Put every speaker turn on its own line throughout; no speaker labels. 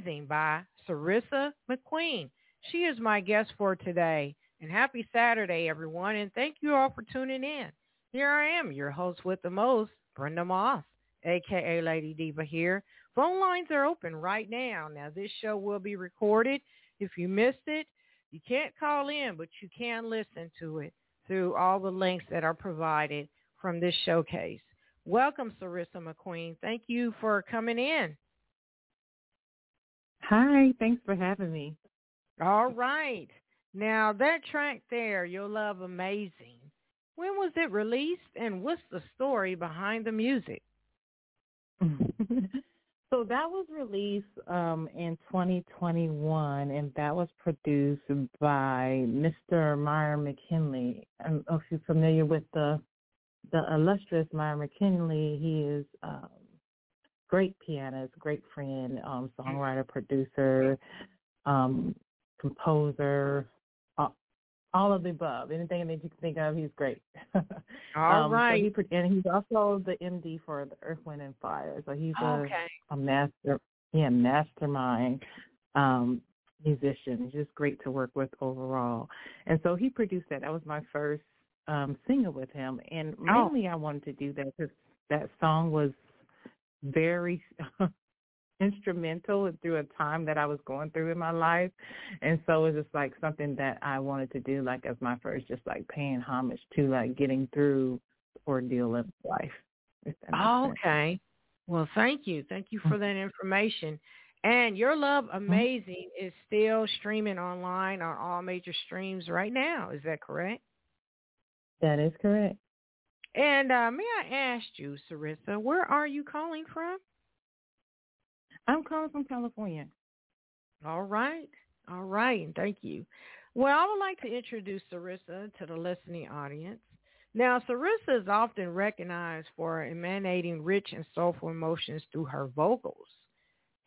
by Cerissa McQueen. She is my guest for today. And happy Saturday, everyone. And thank you all for tuning in. Here I am, your host with the most, Brenda Moss, aka Lady Diva here. Phone lines are open right now. Now, this show will be recorded. If you missed it, you can't call in, but you can listen to it through all the links that are provided from this showcase. Welcome, Cerissa McQueen. Thank you for coming in.
Hi, thanks for having me.
All right. Now, that track there, Your Love Amazing, when was it released and what's the story behind the music?
so that was released um, in 2021, and that was produced by Mr. Myron McKinley. I don't know if you're familiar with the the illustrious Myron McKinley. He is um, great pianist, great friend, um, songwriter, producer, um, composer, uh, all of the above. Anything that you can think of, he's great.
All
um,
right.
So he, and he's also the MD for the Earth, Wind, and Fire. So he's a,
Okay.
a master, yeah, mastermind um, musician. He's just great to work with overall. And so he produced that. That was my first um, single with him. And
Oh.
mainly I wanted to do that because that song was very instrumental through a time that I was going through in my life. And so it was just like something that I wanted to do like as my first just like paying homage to like getting through the ordeal of life. if that makes sense.
Okay. Well, thank you. Thank you for that information. And Your Love mm-hmm. Amazing is still streaming online on all major streams right now. Is that correct?
That is correct.
And uh, may I ask you, Cerissa, where are you calling from?
I'm calling from California.
All right. All right. And thank you. Well, I would like to introduce Cerissa to the listening audience. Now, Cerissa is often recognized for emanating rich and soulful emotions through her vocals,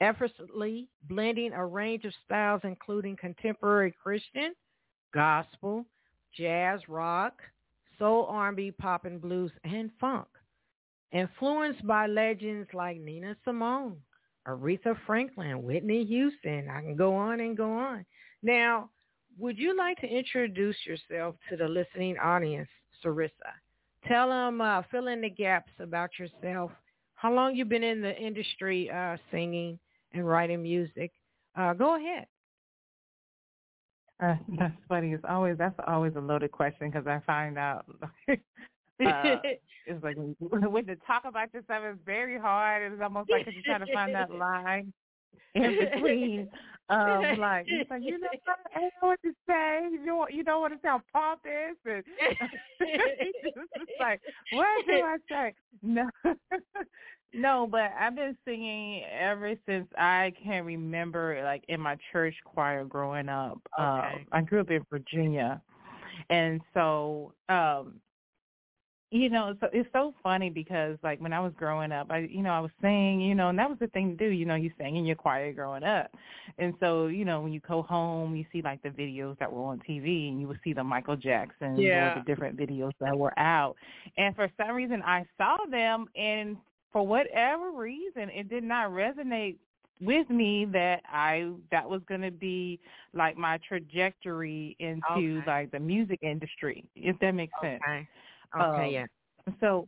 effortlessly blending a range of styles including contemporary Christian, gospel, jazz, rock, soul, R&B, pop and blues, and funk. Influenced by legends like Nina Simone, Aretha Franklin, Whitney Houston. I can go on and go on. Now, would you like to introduce yourself to the listening audience, Cerissa? Tell them, uh, fill in the gaps about yourself, how long you've been in the industry uh, singing and writing music. Uh, go ahead.
Uh, that's funny. It's always that's always a loaded question because I find out uh, it's like when to talk about yourself is very hard. It's almost like you're trying to find that line in between. Um, like it's like you know what? I don't know what to say. You don't you don't want to sound pompous and it's just like what do I say? No, no, but I've been singing ever since I can remember, like in my church choir growing up.
Okay.
Um, I grew up in Virginia, and so um you know, so it's so funny because like when I was growing up, I you know, I was singing, you know, and that was the thing to do, you know, you sang in your choir growing up. And so, you know, when you go home, you see like the videos that were on TV and you would see the Michael Jackson
Yeah.
the different videos that were out. And for some reason I saw them and for whatever reason it did not resonate with me that I that was going to be like my trajectory into
Okay.
like the music industry, if that makes sense.
Okay.
Um,
yeah.
So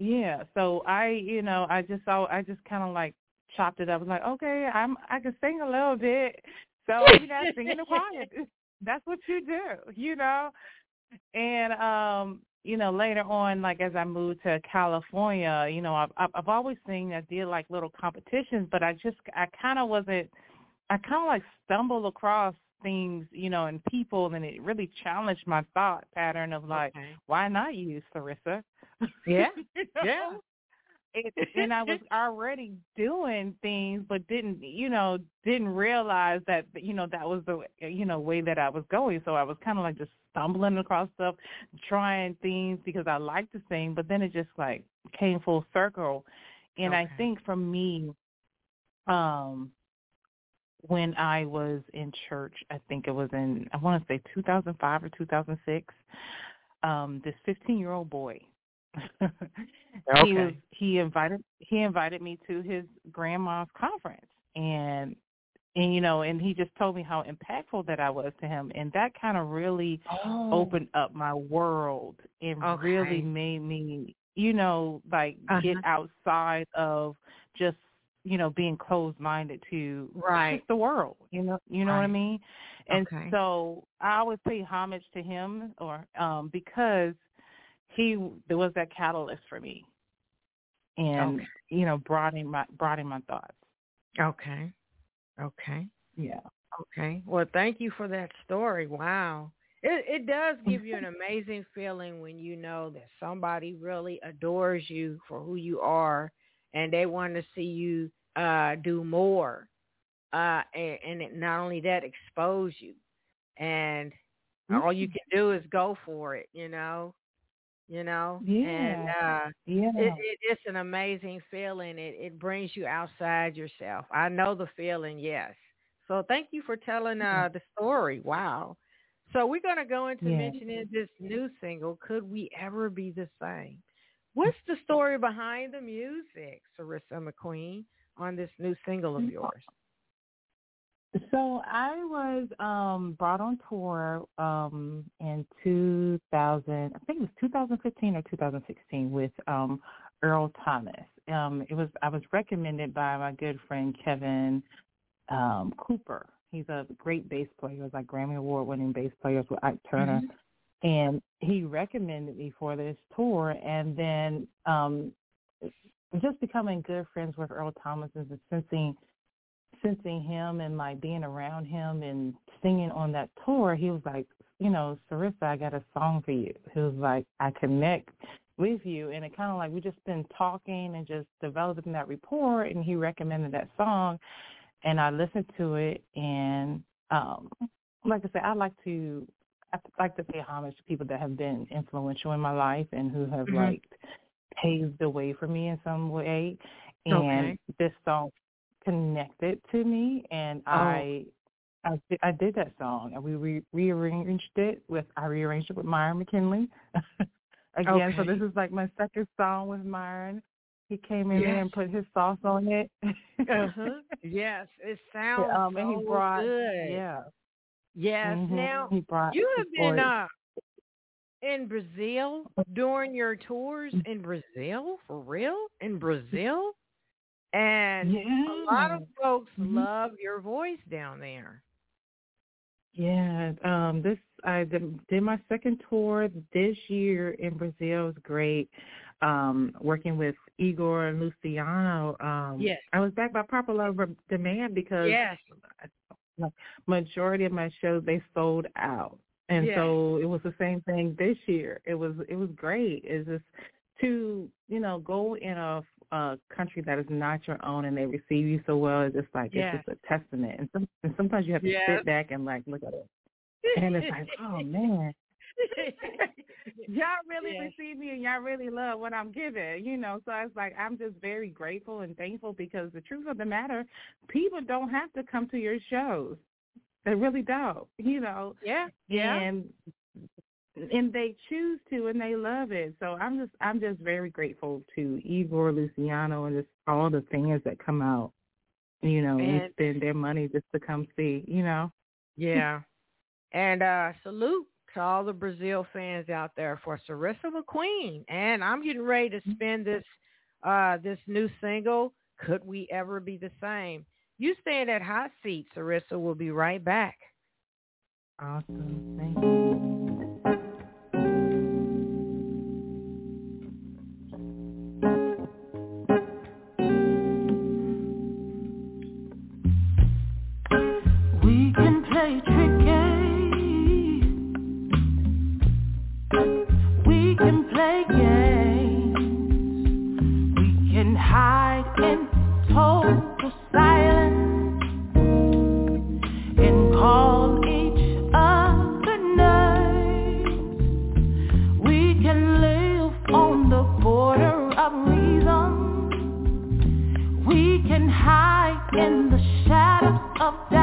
yeah, so I, you know, I just saw, I just kind of like chopped it up. I was like, okay, I'm, I can sing a little bit. So you know, sing in the choir. That's what you do, you know. And um, you know, later on, like as I moved to California, you know, I've I've I've always seen I did like little competitions, but I just I kind of wasn't. I kind of like stumbled across things, you know, and people, and it really challenged my thought pattern of like,
okay.
why not use Cerissa?
Yeah.
You know?
Yeah.
It, and I was already doing things, but didn't, you know, didn't realize that, you know, that was the, you know, way that I was going. So I was kind of like just stumbling across stuff, trying things because I like to sing, but then it just like came full circle. And I think for me, um, when I was in church, I think it was in I want to say 2005 or 2006. Um, this 15 year old boy, he was he invited he invited me to his grandma's conference, and and you know, and he just told me how impactful that I was to him, and that kind of really
Oh.
opened up my world and
Okay.
really made me, you know, like get
Uh-huh.
outside of just, you know, being closed minded to
Right.
the world. You know you know what I
Right.
mean? And
Okay.
so I always pay homage to him or um because he there was that catalyst for me. And
Okay.
you know, broadening my broadening my thoughts.
Okay. Okay.
Yeah.
Okay. Well, thank you for that story. Wow. It it does give you an amazing feeling when you know that somebody really adores you for who you are and they want to see you uh do more. Uh and, and it, not only that expose you. And all you can do is go for it, you know. You know? And
Yeah.
uh
Yeah.
it, it it's an amazing feeling. It it brings you outside yourself. I know the feeling, yes. So thank you for telling uh the story. Wow. So we're gonna go into
Yeah.
mentioning this new single, Could We Ever Be the Same? What's the story behind the music, Cerissa McQueen, on this new single of yours?
So I was um brought on tour um in 2000, I think it was 2015 or 2016 with um Earl Thomas. Um it was I was recommended by my good friend Kevin um Cooper. He's a great bass player. He was like Grammy Award winning bass player with Ike Turner. And he recommended me for this tour and then um just becoming good friends with Earl Thomas and sensing sensing him and like being around him and singing on that tour, he was like, you know, Cerissa, I got a song for you. He was like, I connect with you, and it kind of like we just been talking and just developing that rapport, and he recommended that song, and I listened to it, and um, like I said, I like to I like to pay homage to people that have been influential in my life and who have
Mhm.
like paved the way for me in some way. And
Okay.
this song connected to me, and
Oh.
I, I, I did that song, and we re- rearranged it with I rearranged it with Myron McKinley. Again, so this is like my second song with Myron. He came in
Yes.
and put his sauce on it.
Uh-huh. Yes, it sounds
um, and
so
he brought
good.
yeah.
Yes.
Mhm.
Now you have been uh in Brazil during your tours
Mm-hmm.
in Brazil for real in Brazil, and
yeah.
a lot of folks
Mhm.
love your voice down there.
Yeah, um, this I did, did my second tour this year in Brazil. It was great. Um, working with Igor and Luciano. Um,
Yes.
I was back by popular demand because
Yes.
Majority of my shows they sold out, and
Yeah.
so it was the same thing this year. It was it was great. It's just to you know go in a, a country that is not your own and they receive you so well. It's just like
Yeah.
it's just a testament. And, some, and sometimes you have to
Yes.
sit back and like look at it, and it's like oh man. y'all really
Yes.
receive me and y'all really love what I'm giving, you know. So it's like I'm just very grateful and thankful because the truth of the matter, people don't have to come to your shows. They really don't, you know.
yeah. Yeah.
And and they choose to and they love it. So I'm just I'm just very grateful to Igor, Luciano and just all the fans that come out, you know, and,
And-
spend their money just to come see, you know.
Yeah. And uh salute to all the Brazil fans out there for Cerissa McQueen. And I'm getting ready to spin this uh this new single, Could We Ever Be the Same? You stay in that hot seat, Cerissa. We'll be right back.
Awesome. Thank you.
In the shadows of doubt.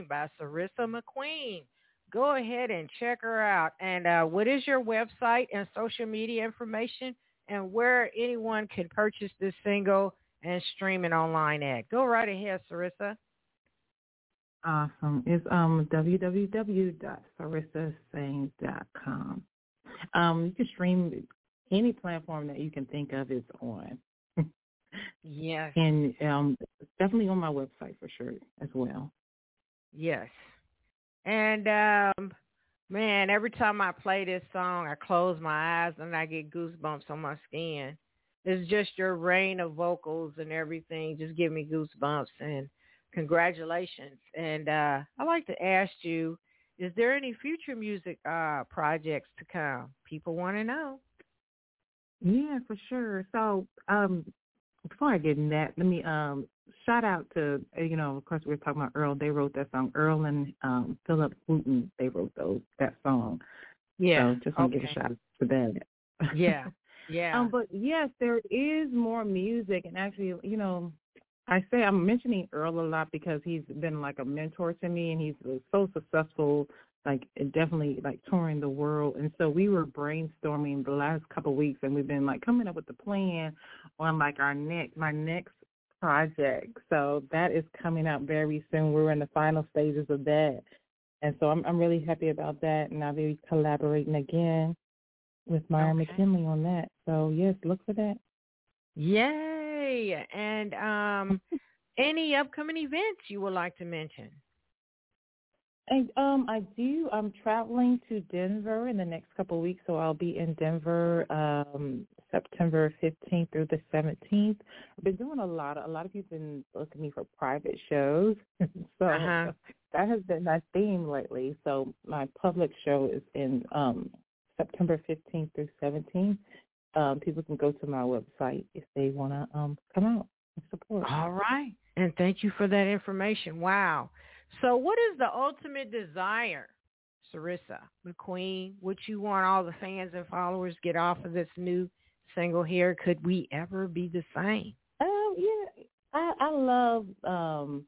By Cerissa McQueen. go ahead and check her out. And uh, what is your website and social media information and where anyone can purchase this single and stream it online at? Go right ahead, Cerissa.
Awesome. It's um. Um, you can stream any platform that you can think of is on.
yes.
And um, definitely on my website for sure as well.
Yes. And um, man, every time I play this song, I close my eyes and I get goosebumps on my skin. It's just your rain of vocals and everything just give me goosebumps and congratulations. And uh, I'd like to ask you, is there any future music uh, projects to come? People want to know.
Yeah, for sure. So um, before I get in that, let me um, shout out to uh, you know, of course we were talking about Earl. They wrote that song. Earl and um, Phillip Wootton, they wrote those that song.
Yeah.
So just want to give a shout out to that.
Yeah. Yeah.
um, but yes, there is more music, and actually, you know, I say I'm mentioning Earl a lot because he's been like a mentor to me, and he's so successful, like definitely like touring the world. And so we were brainstorming the last couple of weeks, and we've been like coming up with the plan on like our next my next project. So that is coming out very soon. We're in the final stages of that, and so I'm I'm really happy about that, and I'll be collaborating again with Myron okay. McKinley on that. So yes, look for that.
Yay! And um, any upcoming events you would like to mention?
And um, I do. I'm traveling to Denver in the next couple of weeks, so I'll be in Denver um, September 15th through the 17th. I've been doing a lot. Of, a lot of people have been looking me for private shows, so uh-huh. that has been my theme lately. So my public show is in um, September 15th through 17th, um, people can go to my website if they want to um, come out and support.
All right. And thank you for that information. Wow. So what is the ultimate desire, Cerissa McQueen? What you want all the fans and followers get off of this new single here? Could we ever be the same?
Um, yeah. I, I love um,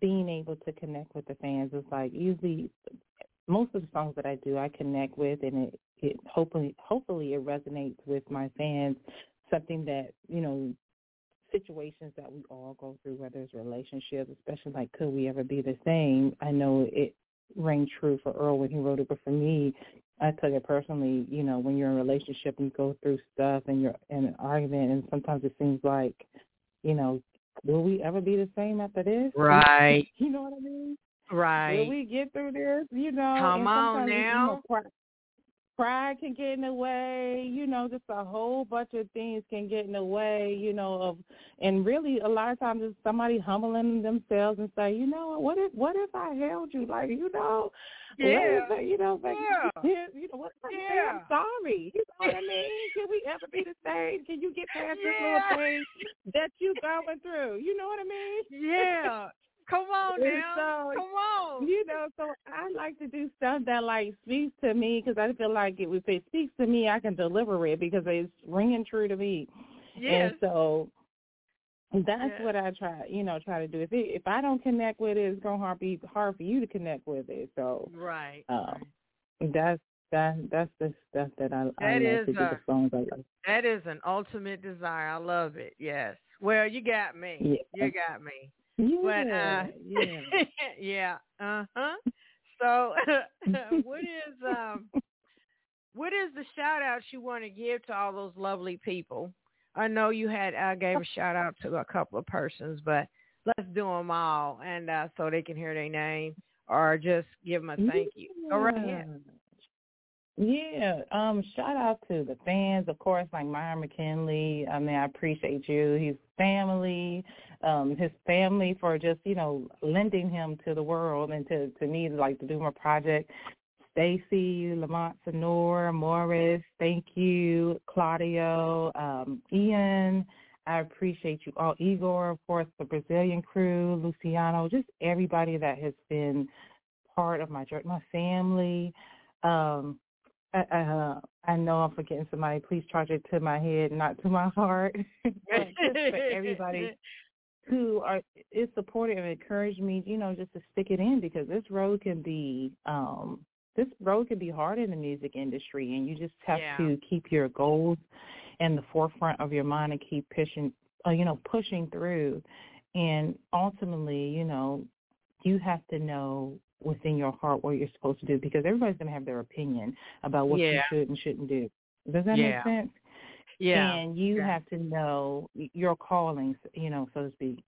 being able to connect with the fans. It's like usually most of the songs that I do, I connect with, and it it hopefully hopefully it resonates with my fans. Something that you know situations that we all go through, whether it's relationships, especially like could we ever be the same? I know it rang true for Earl when he wrote it, but for me, I took it personally. You know, when you're in a relationship and you go through stuff and you're in an argument, and sometimes it seems like, you know, will we ever be the same after this?
Right.
You know what I mean?
Right.
Will we get through this? You know.
Come on
now. You know, pride can get in the way, you know, just a whole bunch of things can get in the way, you know, of and really a lot of times it's somebody humbling themselves and say, you know, what if what if I held you? Like, you know,
yeah.
If, you know, like,
yeah.
you know, what if I
yeah.
I'm sorry. You know what I mean? Can we ever be the same? Can you get past
yeah.
this little thing that you're going through? You know what I mean?
Yeah. Come on now.
So,
Come on.
You know, so I like to do stuff that like speaks to me because I feel like it, if it speaks to me, I can deliver it because it's ringing true to me.
Yes.
And so that's
yeah.
what I try, you know, try to do. If it, if I don't connect with it, it's gonna be hard for you to connect with it. So
right.
Um, right. That's that that's the stuff that I,
that
I like to do. The songs I love.
That is an ultimate desire. I love it. Yes. Well, you got me.
Yeah.
You got me.
Yeah,
but uh
yeah,
yeah, uh huh. So, what is um, what is the shout out you want to give to all those lovely people? I know you had I gave a shout out to a couple of persons, but let's do them all, and uh, so they can hear their name or just give them a thank you. Go right ahead.
Yeah, um, shout out to the fans, of course, like Myron McKinley. I mean, I appreciate you. His family, um, his family for just, you know, lending him to the world and to, to me, like do my project. Stacy, Lamont Sonor, Morris, thank you, Claudio, um, Ian, I appreciate you all. Igor, of course, the Brazilian crew, Luciano, just everybody that has been part of my journey, my family. Um, uh, I know I'm forgetting somebody. Please charge it to my head, not to my heart. for everybody who are is supportive and encourage me, you know, just to stick it in because this road can be um this road can be hard in the music industry and you just have
yeah.
to keep your goals in the forefront of your mind and keep pushing uh, you know, pushing through and ultimately, you know, you have to know within your heart what you're supposed to do because everybody's going to have their opinion about what
yeah.
you should and shouldn't do. Does that
yeah.
make sense?
Yeah.
And you
yeah.
have to know your callings, you know, so to speak,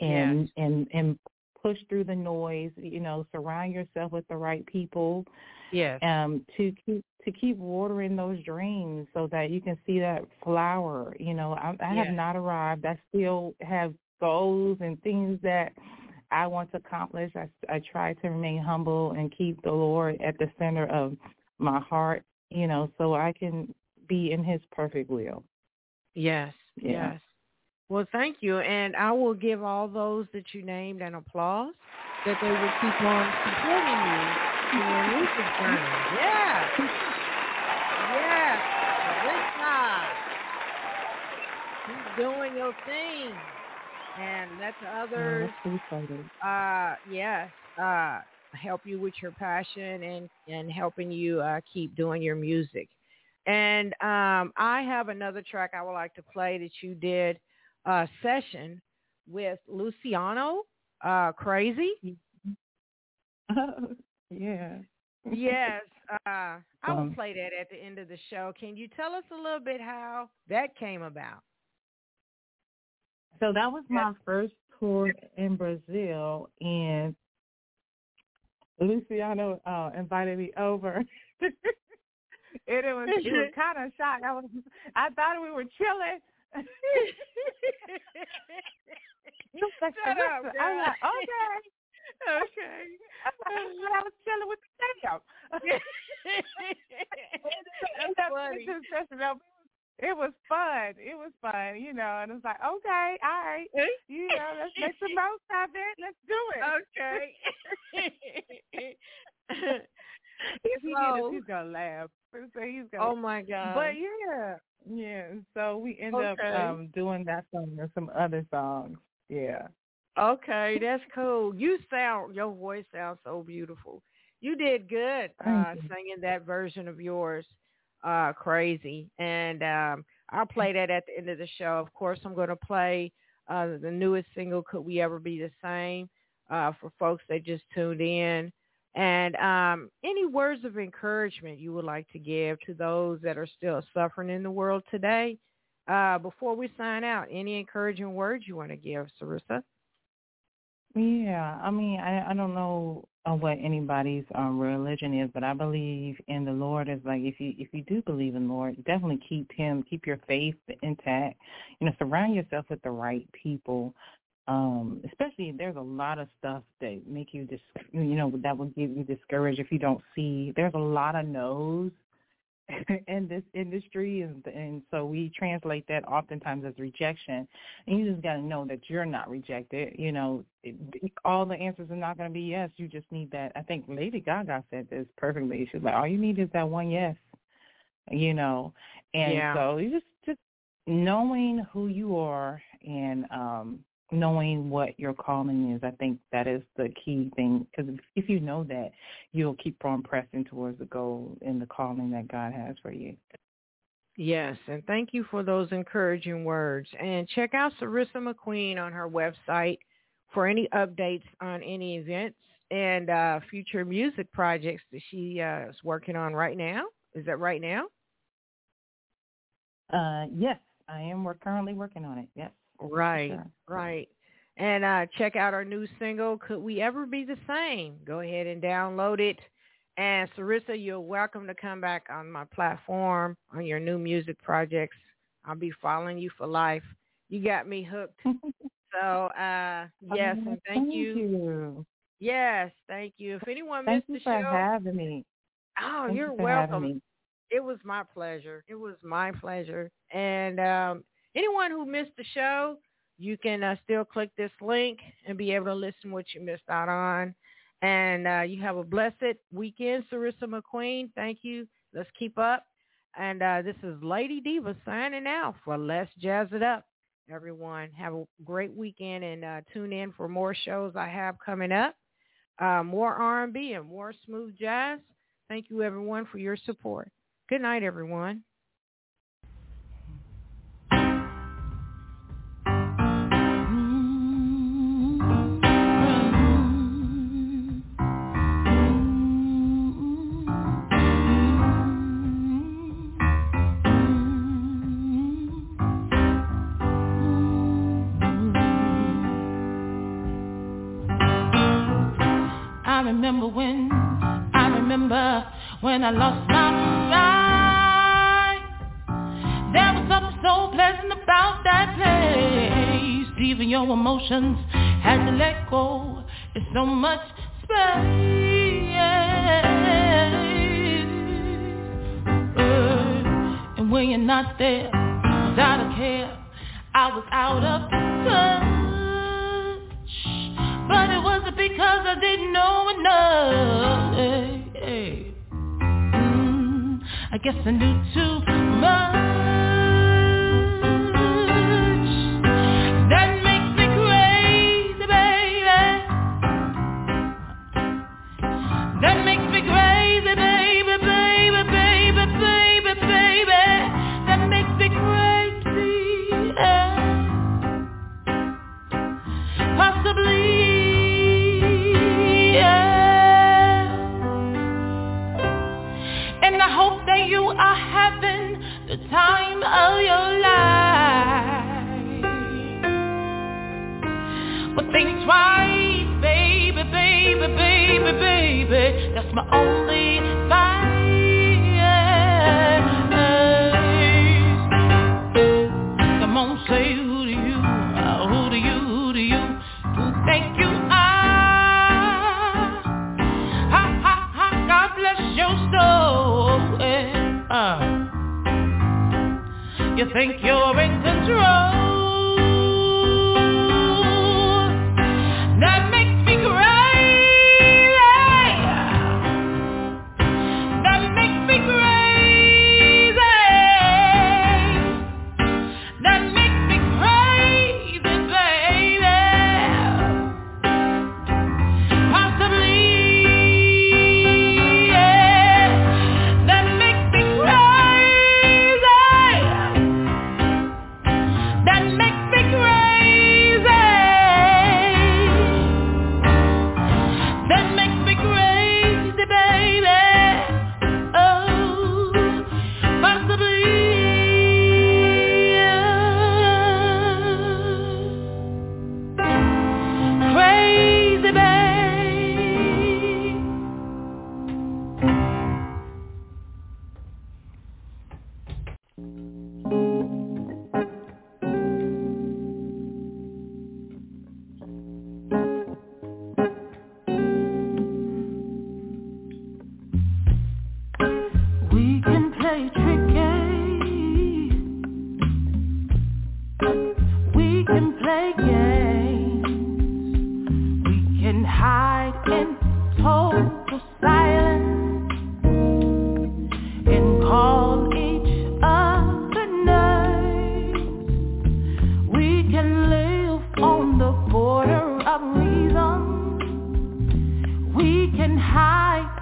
and and and push through the noise. You know, surround yourself with the right people.
Yes.
Um, to keep to keep watering those dreams so that you can see that flower. You know, I, I have not arrived. I still have goals and things that I want to accomplish. I, I try to remain humble and keep the Lord at the center of my heart, you know, so I can be in his perfect will.
Yes,
yeah.
yes. Well, thank you. And I will give all those that you named an applause that they will keep on supporting you in your music journey. Yeah. Yes. Keep doing your thing and let the others uh yes uh help you with your passion and and helping you uh keep doing your music. And um i have another track i would like to play that you did a session with luciano uh crazy.
Yeah.
Yes uh i will play that at the end of the show. Can you tell us a little bit how that came about
so that was my first tour in Brazil, and Luciano uh, invited me over. and it was it was kind of shocked. I was I thought we were chilling.
you like, Shut up, girl.
I'm like, okay.
Okay.
I was chilling with the damn.
That's funny
it was fun. It was fun, you know, and it's like, okay, all right, you know, let's make the most of it. Let's do
it. Okay.
if he so, did he's gonna laugh. So he's gonna.
Oh my god!
But yeah, yeah. So we end
okay.
up um doing that song and some other songs. Yeah.
Okay, that's cool. You sound your voice sounds so beautiful. You did good uh, singing that version of yours uh, crazy. And um, I'll play that at the end of the show. Of course, I'm going to play uh, the newest single, Could We Ever Be the Same, uh, for folks that just tuned in. And um, any words of encouragement you would like to give to those that are still suffering in the world today? Uh, before we sign out, any encouraging words you want to give, Cerissa?
Yeah, I mean, I I don't know uh, what anybody's um, religion is, but I believe in the Lord is like if you if you do believe in the Lord, definitely keep Him, keep your faith intact. You know, surround yourself with the right people. Um, especially there's a lot of stuff that make you dis you know that will give you discouraged if you don't see. There's a lot of no's in this industry and and so we translate that oftentimes as rejection. And you just got to know that you're not rejected you know it, all the answers are not going to be yes. You just need that i think lady gaga said this perfectly. She's like all you need is that one yes you know? And
yeah.
so you just just knowing who you are and um knowing what your calling is, I think that is the key thing. Because if you know that, you'll keep on pressing towards the goal and the calling that God has for you.
Yes, and thank you for those encouraging words. And check out Cerissa McQueen on her website for any updates on any events and uh, future music projects that she uh, is working on right now. Is that right now?
Uh, yes, I am. We're currently working on it. Yes.
Right,
sure.
right. And uh, check out our new single, Could We Ever Be the Same? Go ahead and download it. And Cerissa, you're welcome to come back on my platform on your new music projects. I'll be following you for life. You got me hooked. so, uh, yes,
oh,
and thank,
thank
you.
you.
Yes, thank you. If anyone
thank
missed
the
show,
for having me.
Oh,
thank
you're
you
welcome. It was my pleasure. It was my pleasure. And um, anyone who missed the show, you can uh, still click this link and be able to listen what you missed out on. And uh, you have a blessed weekend, Cerissa McQueen. Thank you. Let's keep up. And uh, this is Lady Diva signing out for Let's Jazz It Up. everyone. Have a great weekend and uh, tune in for more shows I have coming up. Uh, more R&B and more smooth jazz. Thank you, everyone, for your support. Good night, everyone.
When I lost my mind. There was something so pleasant about that place. Even your emotions had to let go. There's so much space. And when you're not there, I was out of care. I was out of touch. But it wasn't because I didn't know enough. Guess I knew too much. But think twice, baby, baby, baby, baby. That's my only advice. Come on, say who do you, uh, who do you, who do you, who think you are? Ha ha ha, God bless your soul. Yeah. Uh. You think you're in control?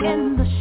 in the